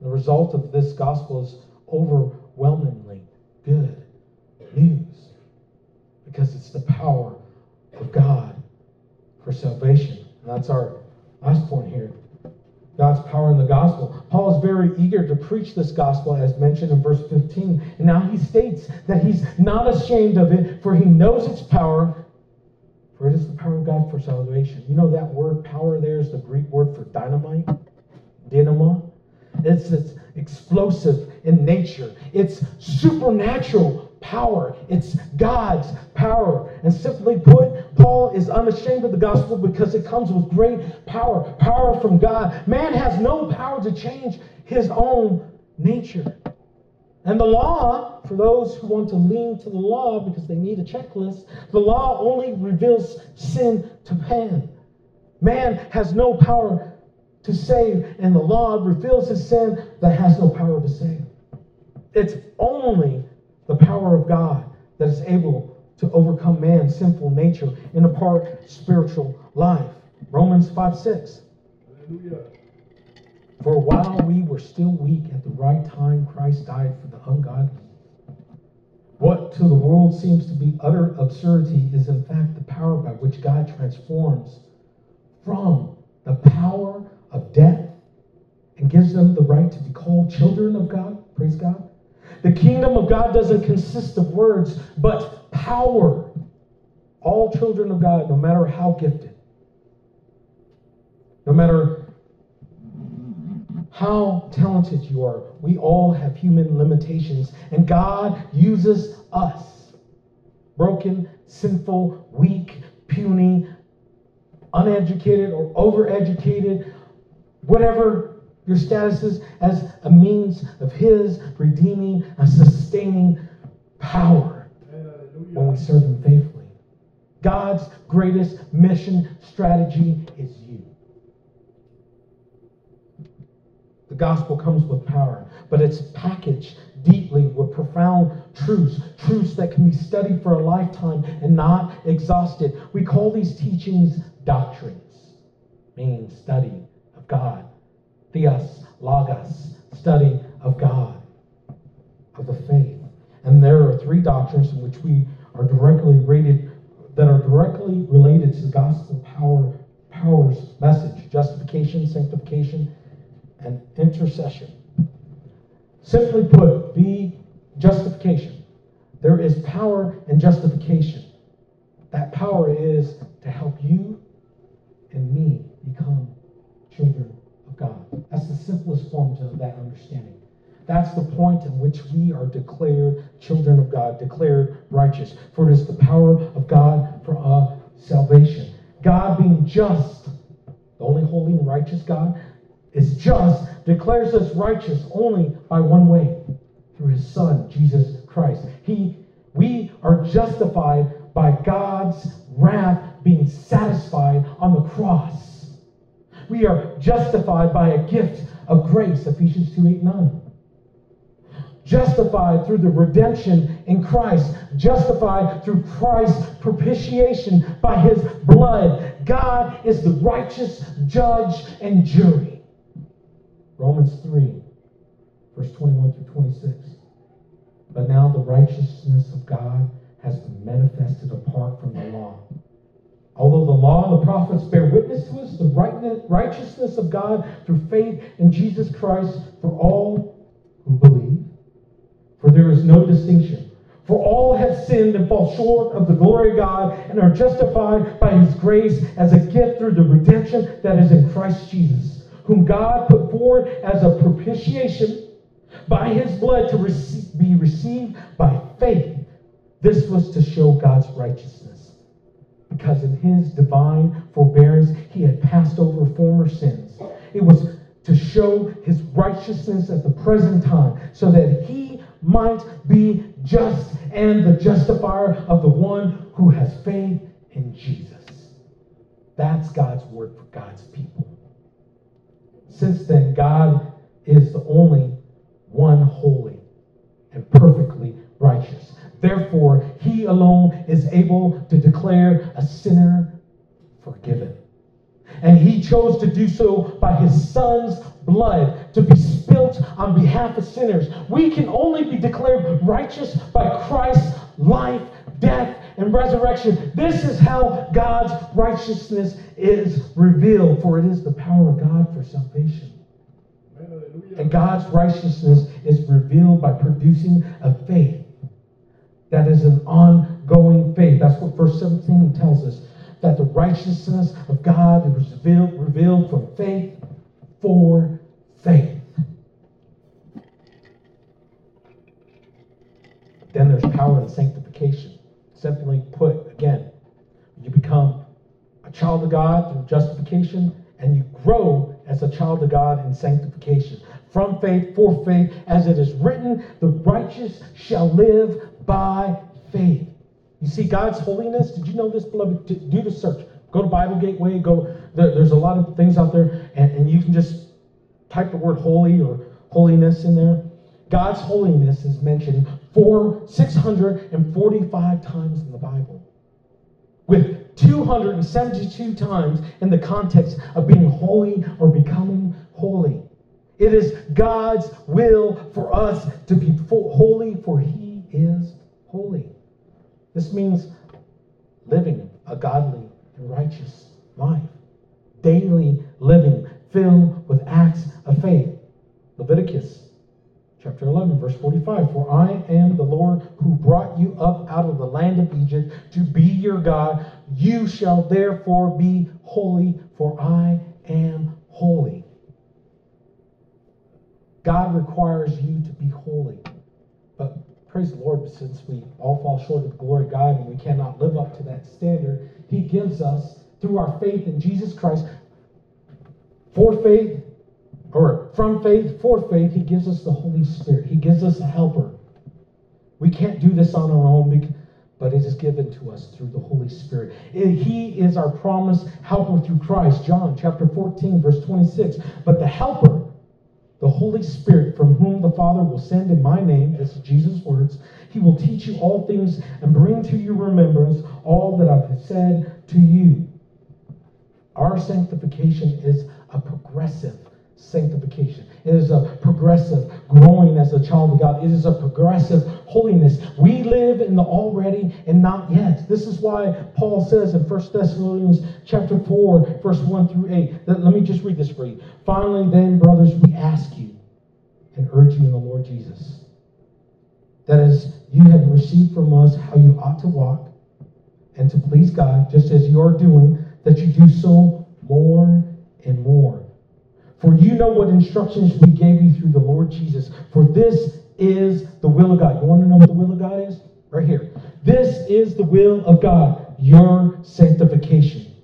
The result of this gospel is overwhelmingly good news because it's the power of God for salvation. And that's our last point here. God's power in the gospel. Paul is very eager to preach this gospel as mentioned in verse 15. And now he states that he's not ashamed of it, for he knows its power, for it is the power of God for salvation. You know that word power there is the Greek word for dynamite, dynamo. It's, it's explosive in nature, it's supernatural power. It's God's power. And simply put, Paul is unashamed of the gospel because it comes with great power power from God. Man has no power to change his own nature. And the law, for those who want to lean to the law because they need a checklist, the law only reveals sin to man. Man has no power to save, and the law reveals his sin that has no power to save. It's only the power of God that is able to overcome man's sinful nature and impart spiritual life. Romans 5 6. Hallelujah. For while we were still weak at the right time, Christ died for the ungodly. What to the world seems to be utter absurdity is, in fact, the power by which God transforms from the power of death and gives them the right to be called children of God. Praise God the kingdom of God doesn't consist of words, but power. All children of God, no matter how gifted, no matter how talented you are, we all have human limitations, and God uses us broken, sinful, weak, puny, uneducated, or overeducated, whatever your status is as a means of His redeeming and sustaining power when we serve Him faithfully. God's greatest mission strategy is you. The gospel comes with power, but it's packaged deeply with profound truths, truths that can be studied for a lifetime and not exhausted. We call these teachings doctrines, meaning study of God. Theos, logos, study of God, of the faith. And there are three doctrines in which we are directly rated, that are directly related to the gospel power, powers message justification, sanctification, and intercession. Simply put, the justification. There is power in justification. That power is to help you and me become children. That's the simplest form of that understanding. That's the point in which we are declared children of God, declared righteous. For it is the power of God for our salvation. God being just, the only holy and righteous God, is just, declares us righteous only by one way through his Son, Jesus Christ. He, we are justified by God's wrath being satisfied on the cross. We are justified by a gift of grace, Ephesians 2 8 9 justified through the redemption in Christ, justified through Christ's propitiation by his blood. God is the righteous judge and jury. Romans 3, verse 21 through 26. But now the righteousness of God has been manifested apart from the law. Although the law and the prophets bear witness to us, the righteousness of God through faith in Jesus Christ for all who believe. For there is no distinction. For all have sinned and fall short of the glory of God and are justified by his grace as a gift through the redemption that is in Christ Jesus whom God put forward as a propitiation by his blood to be received by faith. This was to show God's righteousness. Because in his divine forbearance, he had passed over former sins. It was to show his righteousness at the present time, so that he might be just and the justifier of the one who has faith in Jesus. That's God's word for God's people. Since then, God is the only one holy and perfectly righteous. Therefore, he alone is able to declare a sinner forgiven. And he chose to do so by his son's blood to be spilt on behalf of sinners. We can only be declared righteous by Christ's life, death, and resurrection. This is how God's righteousness is revealed, for it is the power of God for salvation. And God's righteousness is revealed by producing a faith that is an ongoing faith. That's what verse 17 tells us. That the righteousness of God is revealed, revealed from faith for faith. Then there's power in sanctification. Simply put, again, you become a child of God through justification, and you grow as a child of God in sanctification. From faith, for faith, as it is written, the righteous shall live by faith. You see God's holiness. Did you know this, beloved? Do the search. Go to Bible Gateway. Go. There's a lot of things out there, and, and you can just type the word holy or holiness in there. God's holiness is mentioned four, 645 times in the Bible, with 272 times in the context of being holy or becoming holy. It is God's will for us to be holy, for He is holy. This means living a godly and righteous life, daily living filled with acts of faith. Leviticus chapter 11, verse 45. For I am the Lord who brought you up out of the land of Egypt to be your God. You shall therefore be holy, for I am holy. God requires you to be holy. But praise the Lord, since we all fall short of the glory of God and we cannot live up to that standard, He gives us, through our faith in Jesus Christ, for faith, or from faith for faith, He gives us the Holy Spirit. He gives us a helper. We can't do this on our own, but it is given to us through the Holy Spirit. Eh, he is our promised helper through Christ. John chapter 14, verse 26. But the helper, the Holy Spirit, from whom the Father will send in my name, as Jesus' words, he will teach you all things and bring to your remembrance all that I've said to you. Our sanctification is a progressive sanctification. It is a progressive growing as a child of God. It is a progressive holiness. We live in the already and not yet. This is why Paul says in 1 Thessalonians chapter 4, verse 1 through 8. That, let me just read this for you. Finally, then, brothers, we ask you and urge you in the Lord Jesus. That is, you have received from us how you ought to walk and to please God, just as you are doing, that you do so more and more for you know what instructions we gave you through the Lord Jesus. For this is the will of God. You want to know what the will of God is? Right here. This is the will of God, your sanctification.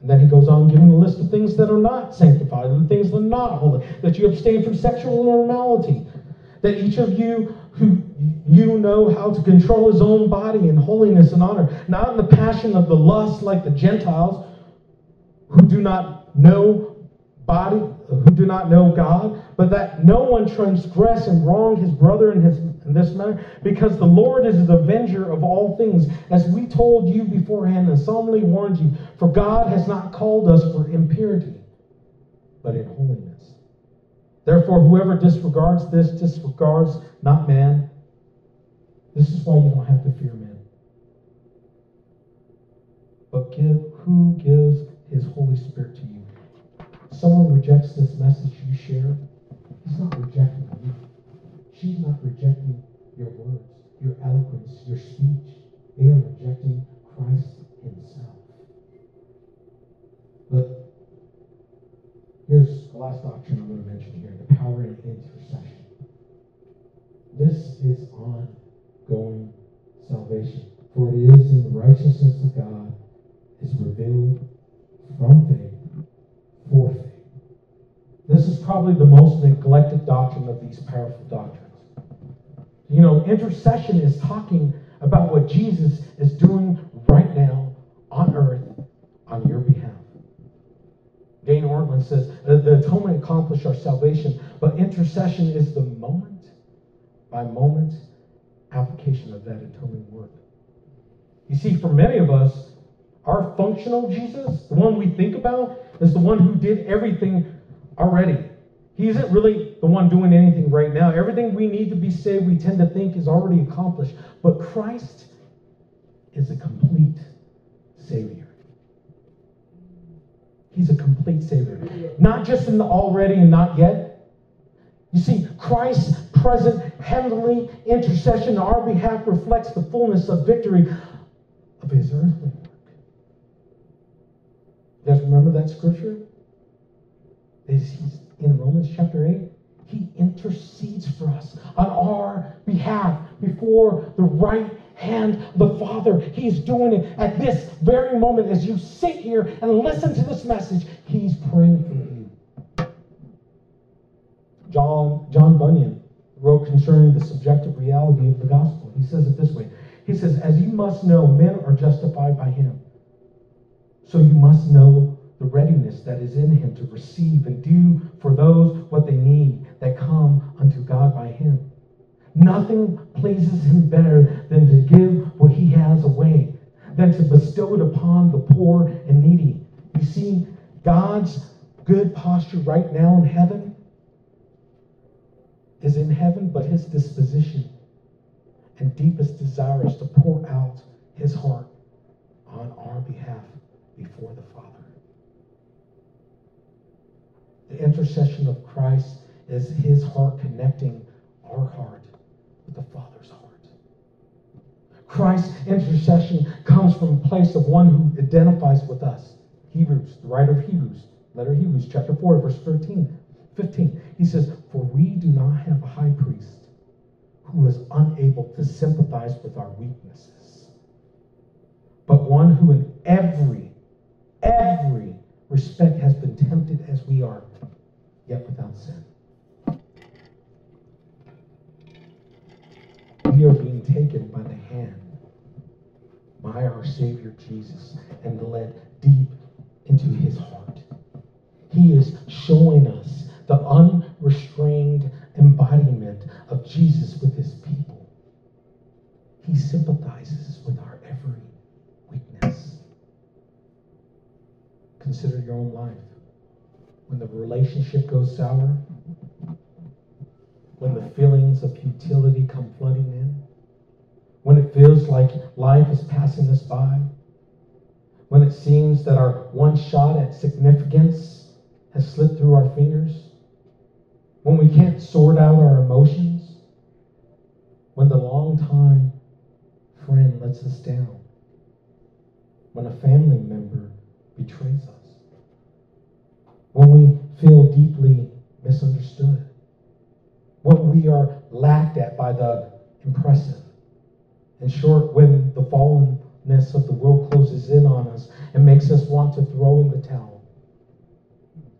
And then he goes on giving a list of things that are not sanctified, and things that are not holy, that you abstain from sexual immorality, that each of you who you know how to control his own body in holiness and honor, not in the passion of the lust like the Gentiles who do not know body who do not know God, but that no one transgress and wrong his brother in, his, in this manner, because the Lord is the avenger of all things, as we told you beforehand and solemnly warned you. For God has not called us for impurity, but in holiness. Therefore, whoever disregards this disregards not man. This is why you don't have to fear men. But give who gives his Holy Spirit someone rejects this message you share, he's not rejecting you. She's not rejecting your words, your eloquence, your speech. They are rejecting Christ himself. But here's the last doctrine I'm going to mention here the power of intercession. This is ongoing salvation. For it is in the righteousness of God is revealed from faith for faith. Probably the most neglected doctrine of these powerful doctrines. You know, intercession is talking about what Jesus is doing right now on earth on your behalf. Dane Ortlund says the atonement accomplished our salvation, but intercession is the moment by moment application of that atoning work. You see, for many of us, our functional Jesus, the one we think about, is the one who did everything already. He isn't really the one doing anything right now. Everything we need to be saved, we tend to think is already accomplished. But Christ is a complete Savior. He's a complete Savior. Not just in the already and not yet. You see, Christ's present heavenly intercession on our behalf reflects the fullness of victory of his earthly work. You guys remember that scripture? he's in Romans chapter 8. He intercedes for us on our behalf before the right hand of the Father. He's doing it at this very moment as you sit here and listen to this message. He's praying for you. John, John Bunyan wrote concerning the subjective reality of the gospel. He says it this way He says, As you must know, men are justified by him. So you must know the readiness that is in him to receive and do for those what they need that come unto God by him. Nothing pleases him better than to give what he has away, than to bestow it upon the poor and needy. You see, God's good posture right now in heaven is in heaven, but his disposition and deepest desire is to pour out his heart on our behalf before the Father. The intercession of Christ is his heart connecting our heart with the Father's heart. Christ's intercession comes from a place of one who identifies with us. Hebrews, the writer of Hebrews, letter of Hebrews, chapter 4, verse 13, 15. He says, For we do not have a high priest who is unable to sympathize with our weaknesses, but one who in every, every respect has been tempted as we are, yet without sin. We are being taken by the hand by our Savior Jesus and led deep into his heart. He is showing us the unrestrained embodiment of Jesus with his people. He sympathizes with our every weakness. Consider your own life. When the relationship goes sour, when the feelings of futility come flooding in, when it feels like life is passing us by, when it seems that our one shot at significance has slipped through our fingers, when we can't sort out our emotions, when the long-time friend lets us down, when a family member betrays us, when we feel deeply misunderstood, when we are laughed at by the impressive. In short, when the fallenness of the world closes in on us and makes us want to throw in the towel,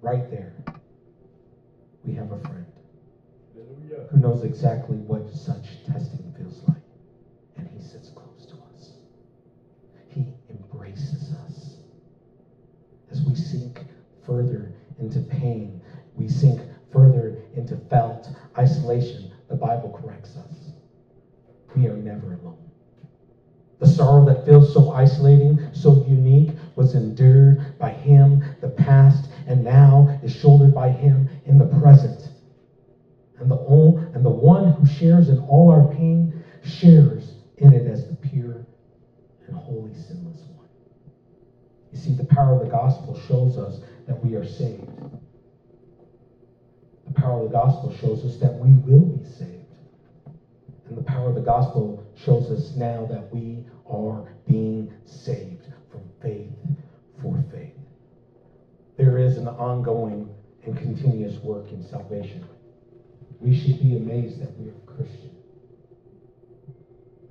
right there, we have a friend who knows exactly what such testing feels like. And he sits close to us. He embraces us. As we sink further into pain, we sink further into felt isolation. The Bible corrects us. We are never alone. The sorrow that feels so isolating, so unique, was endured by him, the past, and now is shouldered by him in the present. And the, and the one who shares in all our pain shares in it as the pure and holy sinless one. You see, the power of the gospel shows us that we are saved. The power of the gospel shows us that we will be saved. And the power of the gospel shows us now that we are being saved from faith for faith. There is an ongoing and continuous work in salvation. We should be amazed that we are Christian.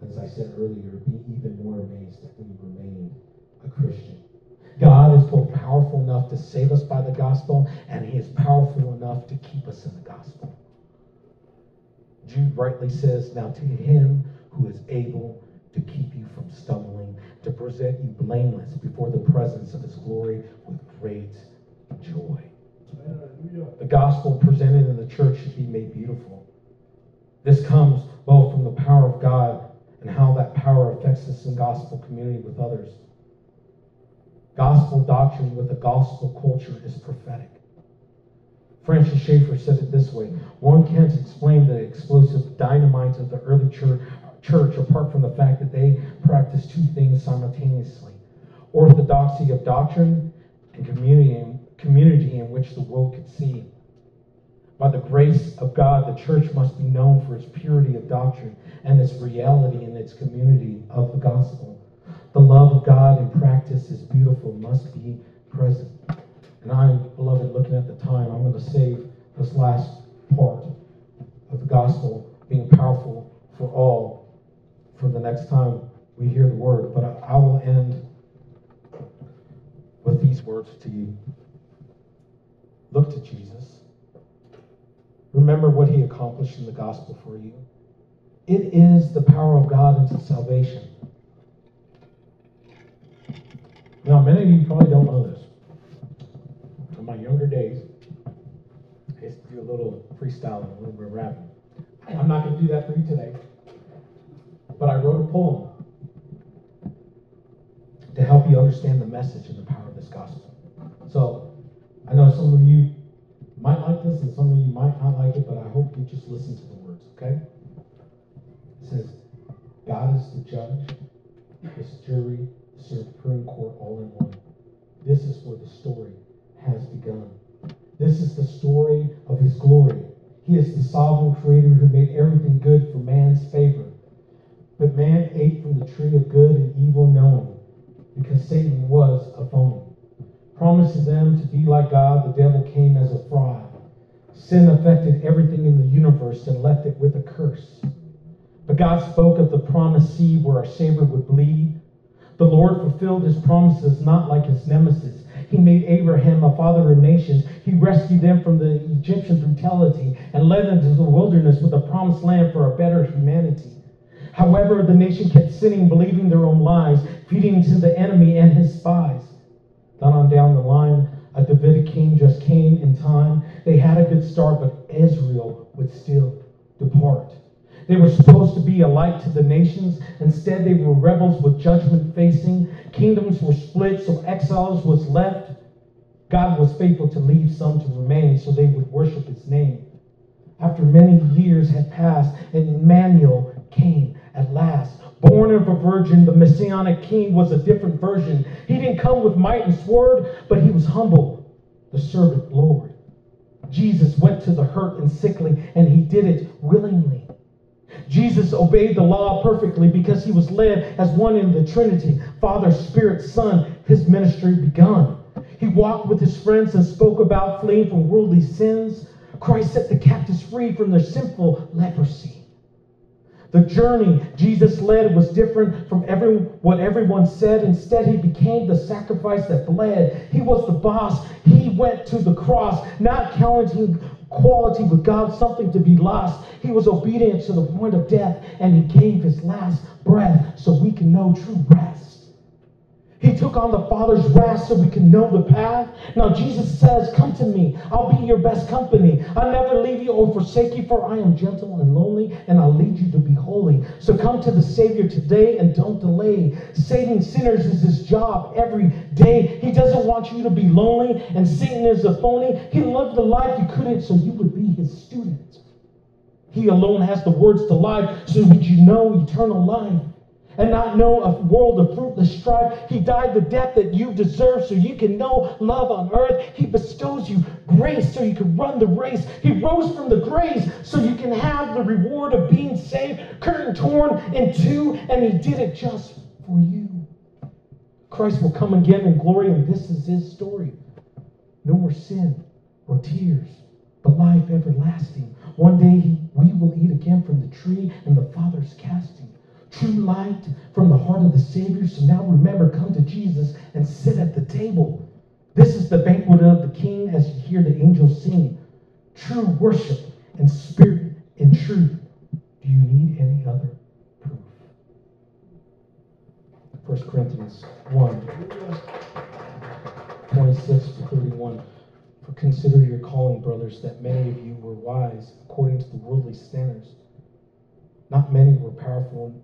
As I said earlier, be even more amazed that we remain a Christian. God is powerful enough to save us by the gospel, and he is powerful enough to keep us in the gospel. Jude rightly says, Now to him who is able to keep you from stumbling, to present you blameless before the presence of his glory with great joy. The gospel presented in the church should be made beautiful. This comes both from the power of God and how that power affects us in gospel community with others. Gospel doctrine with a gospel culture is prophetic. Francis Schaeffer said it this way One can't explain the explosive dynamite of the early church, church apart from the fact that they practiced two things simultaneously orthodoxy of doctrine and community, community in which the world could see. By the grace of God, the church must be known for its purity of doctrine and its reality in its community of the gospel. The love of God in practice is beautiful, must be present. And I'm, beloved, looking at the time, I'm going to save this last part of the gospel being powerful for all for the next time we hear the word. But I, I will end with these words to you. Look to Jesus. Remember what he accomplished in the gospel for you. It is the power of God into salvation. Now, many of you probably don't know this. In my younger days, I used to do a little freestyling, a little bit of rapping. I'm not going to do that for you today, but I wrote a poem to help you understand the message and the power of this gospel. So, I know some of you might like this and some of you might not like it, but I hope you just listen to the words, okay? It says, God is the judge, this jury, Supreme Court all in one. This is where the story has begun. This is the story of his glory. He is the sovereign creator who made everything good for man's favor. But man ate from the tree of good and evil knowing because Satan was a phony. Promises them to be like God, the devil came as a fraud. Sin affected everything in the universe and left it with a curse. But God spoke of the promised seed where our Savior would bleed. The Lord fulfilled his promises not like his nemesis. He made Abraham a father of nations. He rescued them from the Egyptian brutality and led them to the wilderness with a promised land for a better humanity. However, the nation kept sinning, believing their own lies, feeding to the enemy and his spies. Then on down the line, A Davidic king just came in time. They had a good start, but Israel would still depart. They were supposed to be a light to the nations. Instead, they were rebels with judgment facing. Kingdoms were split, so exiles was left. God was faithful to leave some to remain so they would worship his name. After many years had passed, and Emmanuel came at last. Born of a virgin, the Messianic king was a different version. He didn't come with might and sword, but he was humble, the servant Lord. Jesus went to the hurt and sickly, and he did it willingly. Jesus obeyed the law perfectly because he was led as one in the Trinity Father, Spirit, Son. His ministry begun. He walked with his friends and spoke about fleeing from worldly sins. Christ set the captives free from their sinful leprosy. The journey Jesus led was different from every, what everyone said. Instead, he became the sacrifice that bled. He was the boss. He went to the cross, not counting quality with God, something to be lost. He was obedient to the point of death, and he gave his last breath so we can know true rest. He took on the Father's wrath so we can know the path. Now Jesus says, Come to me. I'll be your best company. I'll never leave you or forsake you, for I am gentle and lonely, and I'll lead you to be holy. So come to the Savior today and don't delay. Saving sinners is his job every day. He doesn't want you to be lonely, and Satan is a phony. He lived the life you couldn't, so you would be his student. He alone has the words to life, so that you know eternal life and not know a world of fruitless strife. He died the death that you deserve so you can know love on earth. He bestows you grace so you can run the race. He rose from the grave so you can have the reward of being saved, curtain torn in two, and he did it just for you. Christ will come again in glory, and this is his story. No more sin or tears, but life everlasting. One day we will eat again from the tree, and the Father's casting true light from the heart of the Savior. So now remember, come to Jesus and sit at the table. This is the banquet of the King as you hear the angels sing. True worship and spirit and truth. Do you need any other proof? 1 Corinthians 1 26 to 31. For consider your calling, brothers, that many of you were wise according to the worldly standards. Not many were powerful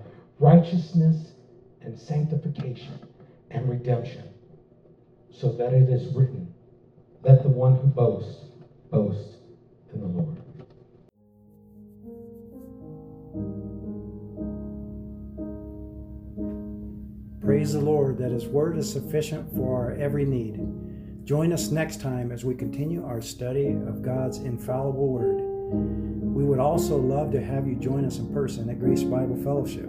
righteousness and sanctification and redemption, so that it is written, Let the one who boasts boast in the Lord. Praise the Lord that His Word is sufficient for our every need. Join us next time as we continue our study of God's infallible Word. We would also love to have you join us in person at Grace Bible Fellowship.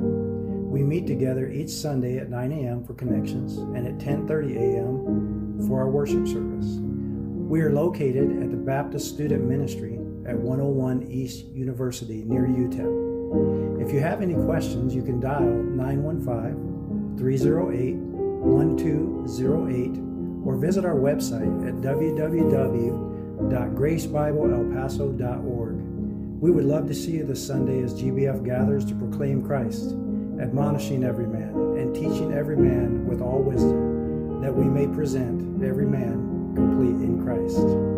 We meet together each Sunday at 9 a.m. for connections and at 10:30 a.m. for our worship service. We are located at the Baptist Student Ministry at 101 East University near UTEP. If you have any questions, you can dial 915-308-1208 or visit our website at www.gracebibleelpaso.org. We would love to see you this Sunday as GBF gathers to proclaim Christ admonishing every man, and teaching every man with all wisdom, that we may present every man complete in Christ.